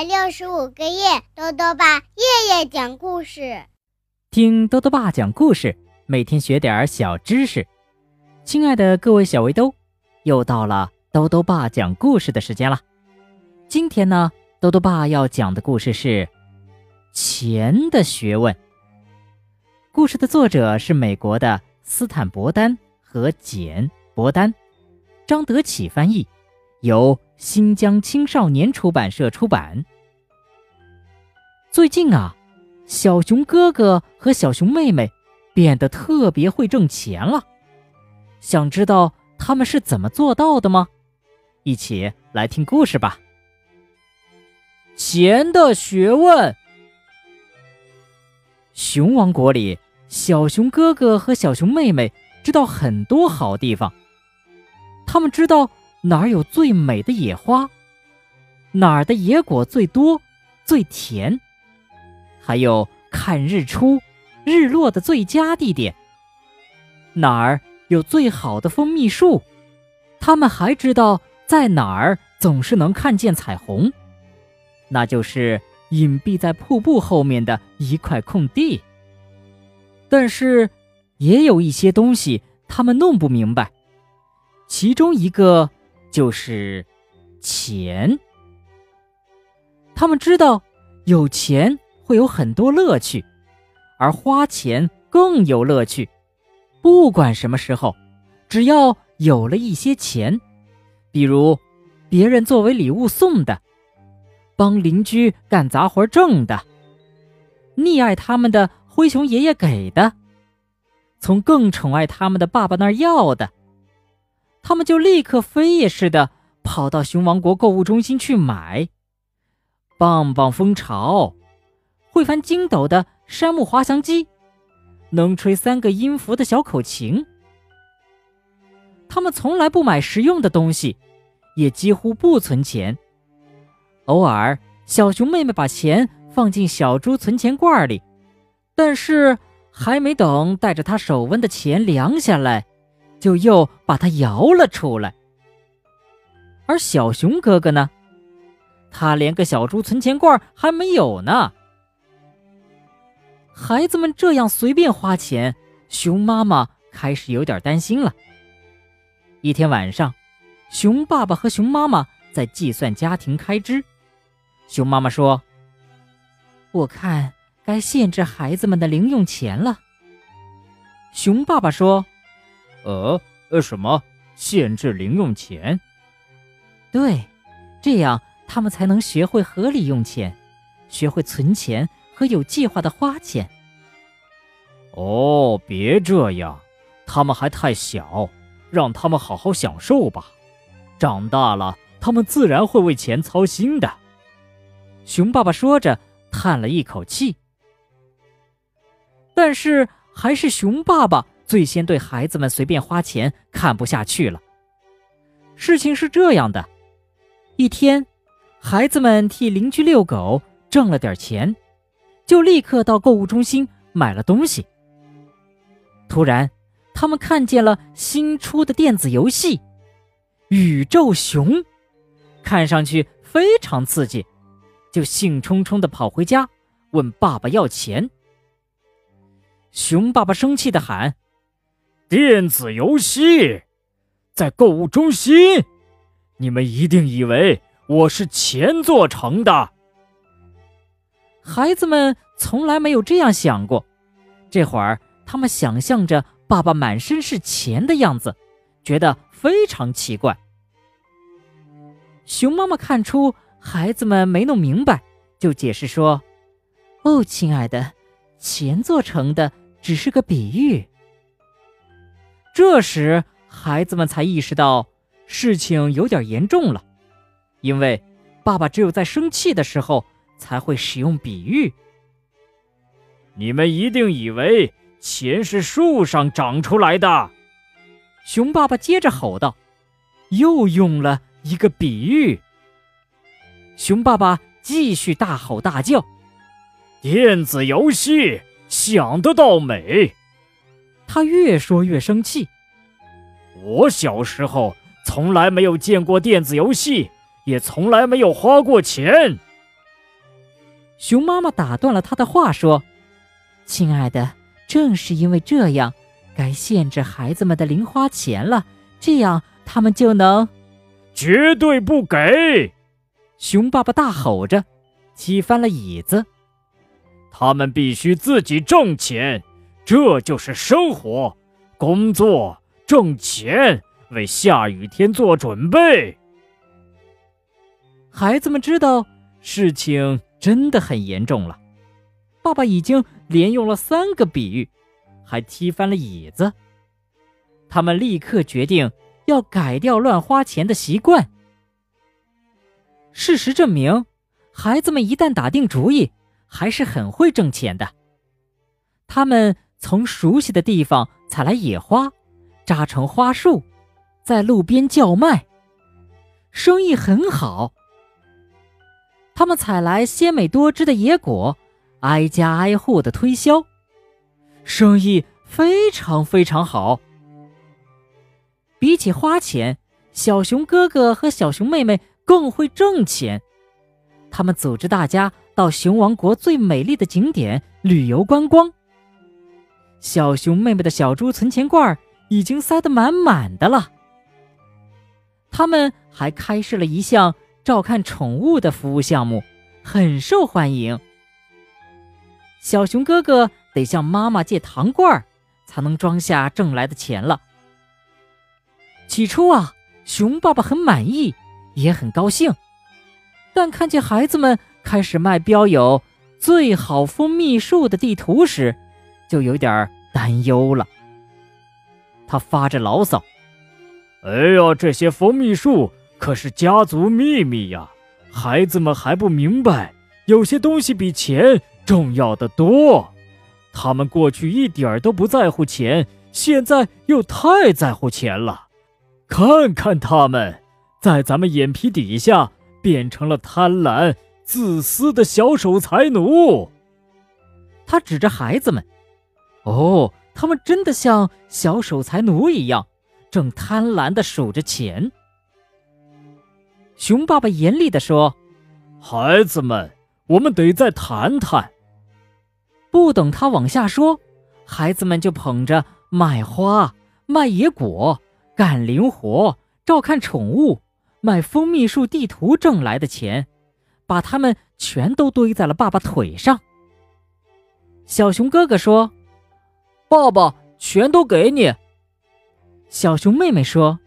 百六十五个夜，豆豆爸夜夜讲故事，听豆豆爸讲故事，每天学点小知识。亲爱的各位小围兜，又到了豆豆爸讲故事的时间了。今天呢，豆豆爸要讲的故事是《钱的学问》。故事的作者是美国的斯坦伯丹和简伯丹，张德启翻译，由。新疆青少年出版社出版。最近啊，小熊哥哥和小熊妹妹变得特别会挣钱了。想知道他们是怎么做到的吗？一起来听故事吧。钱的学问。熊王国里，小熊哥哥和小熊妹妹知道很多好地方。他们知道。哪儿有最美的野花？哪儿的野果最多、最甜？还有看日出、日落的最佳地点？哪儿有最好的蜂蜜树？他们还知道在哪儿总是能看见彩虹，那就是隐蔽在瀑布后面的一块空地。但是，也有一些东西他们弄不明白，其中一个。就是钱。他们知道有钱会有很多乐趣，而花钱更有乐趣。不管什么时候，只要有了一些钱，比如别人作为礼物送的，帮邻居干杂活挣的，溺爱他们的灰熊爷爷给的，从更宠爱他们的爸爸那儿要的。他们就立刻飞也似的跑到熊王国购物中心去买棒棒蜂巢、会翻筋斗的山木滑翔机、能吹三个音符的小口琴。他们从来不买实用的东西，也几乎不存钱。偶尔，小熊妹妹把钱放进小猪存钱罐里，但是还没等带着它手温的钱凉下来。就又把它摇了出来，而小熊哥哥呢，他连个小猪存钱罐还没有呢。孩子们这样随便花钱，熊妈妈开始有点担心了。一天晚上，熊爸爸和熊妈妈在计算家庭开支。熊妈妈说：“我看该限制孩子们的零用钱了。”熊爸爸说。呃呃，什么限制零用钱？对，这样他们才能学会合理用钱，学会存钱和有计划的花钱。哦，别这样，他们还太小，让他们好好享受吧。长大了，他们自然会为钱操心的。熊爸爸说着，叹了一口气。但是还是熊爸爸。最先对孩子们随便花钱看不下去了。事情是这样的：一天，孩子们替邻居遛狗挣了点钱，就立刻到购物中心买了东西。突然，他们看见了新出的电子游戏《宇宙熊》，看上去非常刺激，就兴冲冲地跑回家问爸爸要钱。熊爸爸生气地喊。电子游戏，在购物中心，你们一定以为我是钱做成的。孩子们从来没有这样想过，这会儿他们想象着爸爸满身是钱的样子，觉得非常奇怪。熊妈妈看出孩子们没弄明白，就解释说：“哦，亲爱的，钱做成的只是个比喻。”这时，孩子们才意识到事情有点严重了，因为爸爸只有在生气的时候才会使用比喻。你们一定以为钱是树上长出来的，熊爸爸接着吼道，又用了一个比喻。熊爸爸继续大吼大叫：“电子游戏想得到美！”他越说越生气。我小时候从来没有见过电子游戏，也从来没有花过钱。熊妈妈打断了他的话，说：“亲爱的，正是因为这样，该限制孩子们的零花钱了，这样他们就能……绝对不给！”熊爸爸大吼着，踢翻了椅子。他们必须自己挣钱，这就是生活，工作挣钱，为下雨天做准备。孩子们知道事情。真的很严重了，爸爸已经连用了三个比喻，还踢翻了椅子。他们立刻决定要改掉乱花钱的习惯。事实证明，孩子们一旦打定主意，还是很会挣钱的。他们从熟悉的地方采来野花，扎成花束，在路边叫卖，生意很好。他们采来鲜美多汁的野果，挨家挨户的推销，生意非常非常好。比起花钱，小熊哥哥和小熊妹妹更会挣钱。他们组织大家到熊王国最美丽的景点旅游观光。小熊妹妹的小猪存钱罐已经塞得满满的了。他们还开设了一项。照看宠物的服务项目很受欢迎。小熊哥哥得向妈妈借糖罐才能装下挣来的钱了。起初啊，熊爸爸很满意，也很高兴，但看见孩子们开始卖标有“最好蜂蜜树”的地图时，就有点担忧了。他发着牢骚：“哎呀，这些蜂蜜树！”可是家族秘密呀，孩子们还不明白，有些东西比钱重要的多。他们过去一点儿都不在乎钱，现在又太在乎钱了。看看他们，在咱们眼皮底下变成了贪婪、自私的小守财奴。他指着孩子们：“哦，他们真的像小守财奴一样，正贪婪地数着钱。”熊爸爸严厉地说：“孩子们，我们得再谈谈。”不等他往下说，孩子们就捧着卖花、卖野果、干零活、照看宠物、卖蜂蜜树地图挣来的钱，把它们全都堆在了爸爸腿上。小熊哥哥说：“爸爸，全都给你。”小熊妹妹说：“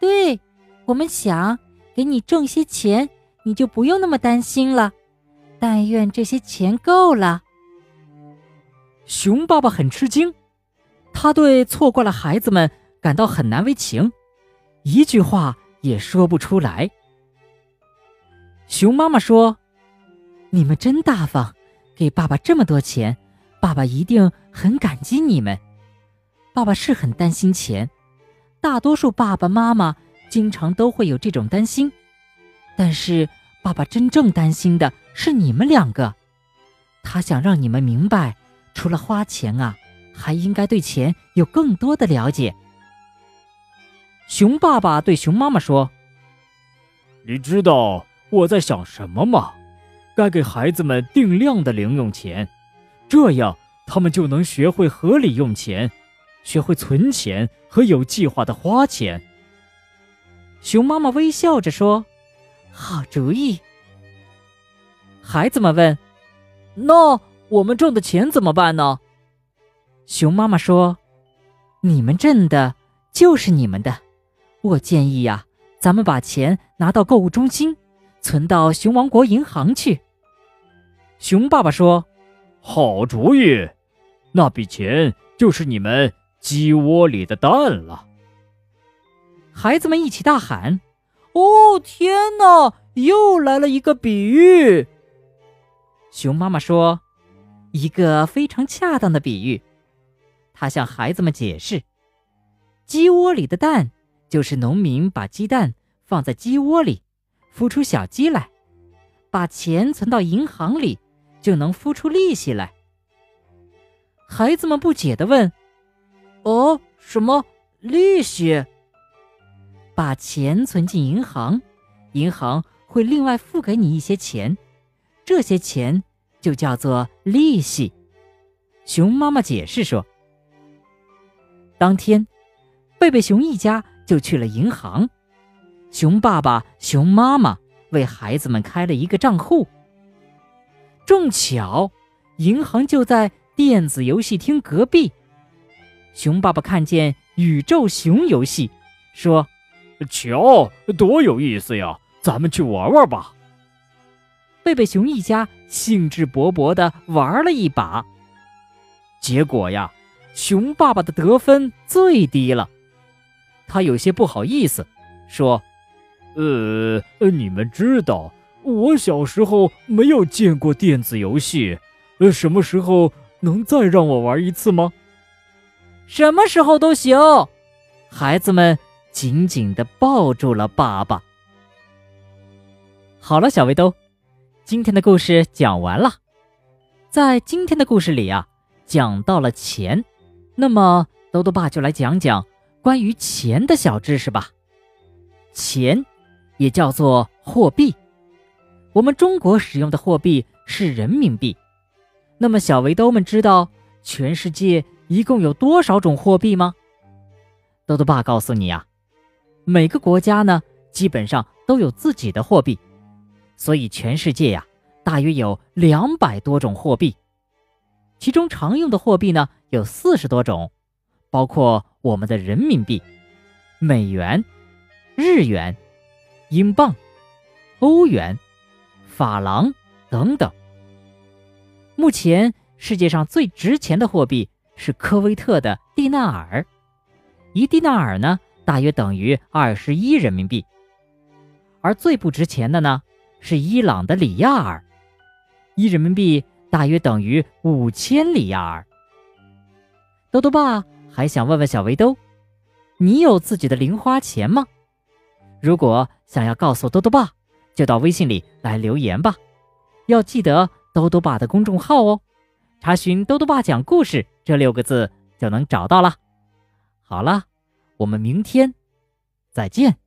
对，我们想。”给你挣些钱，你就不用那么担心了。但愿这些钱够了。熊爸爸很吃惊，他对错过了孩子们感到很难为情，一句话也说不出来。熊妈妈说：“你们真大方，给爸爸这么多钱，爸爸一定很感激你们。爸爸是很担心钱，大多数爸爸妈妈。”经常都会有这种担心，但是爸爸真正担心的是你们两个，他想让你们明白，除了花钱啊，还应该对钱有更多的了解。熊爸爸对熊妈妈说：“你知道我在想什么吗？该给孩子们定量的零用钱，这样他们就能学会合理用钱，学会存钱和有计划的花钱。”熊妈妈微笑着说：“好主意。”孩子们问：“那我们挣的钱怎么办呢？”熊妈妈说：“你们挣的就是你们的。我建议呀，咱们把钱拿到购物中心，存到熊王国银行去。”熊爸爸说：“好主意，那笔钱就是你们鸡窝里的蛋了。”孩子们一起大喊：“哦，天哪！又来了一个比喻。”熊妈妈说：“一个非常恰当的比喻。”她向孩子们解释：“鸡窝里的蛋，就是农民把鸡蛋放在鸡窝里，孵出小鸡来；把钱存到银行里，就能孵出利息来。”孩子们不解地问：“哦，什么利息？”把钱存进银行，银行会另外付给你一些钱，这些钱就叫做利息。熊妈妈解释说：“当天，贝贝熊一家就去了银行，熊爸爸、熊妈妈为孩子们开了一个账户。正巧，银行就在电子游戏厅隔壁。熊爸爸看见宇宙熊游戏，说：‘瞧，多有意思呀！咱们去玩玩吧。’贝贝熊一家兴致勃勃地玩了一把。”结果呀，熊爸爸的得分最低了，他有些不好意思，说：“呃，你们知道，我小时候没有见过电子游戏，呃，什么时候能再让我玩一次吗？”“什么时候都行。”孩子们紧紧地抱住了爸爸。好了，小围兜，今天的故事讲完了。在今天的故事里啊。讲到了钱，那么兜兜爸就来讲讲关于钱的小知识吧。钱也叫做货币，我们中国使用的货币是人民币。那么小围兜们知道全世界一共有多少种货币吗？豆豆爸告诉你啊，每个国家呢基本上都有自己的货币，所以全世界呀大约有两百多种货币。其中常用的货币呢有四十多种，包括我们的人民币、美元、日元、英镑、欧元、法郎等等。目前世界上最值钱的货币是科威特的蒂纳尔，一蒂纳尔呢大约等于二十一人民币。而最不值钱的呢是伊朗的里亚尔，一人民币。大约等于五千里亚尔。豆豆爸还想问问小围兜，你有自己的零花钱吗？如果想要告诉豆豆爸，就到微信里来留言吧。要记得兜兜爸的公众号哦，查询“兜兜爸讲故事”这六个字就能找到了。好了，我们明天再见。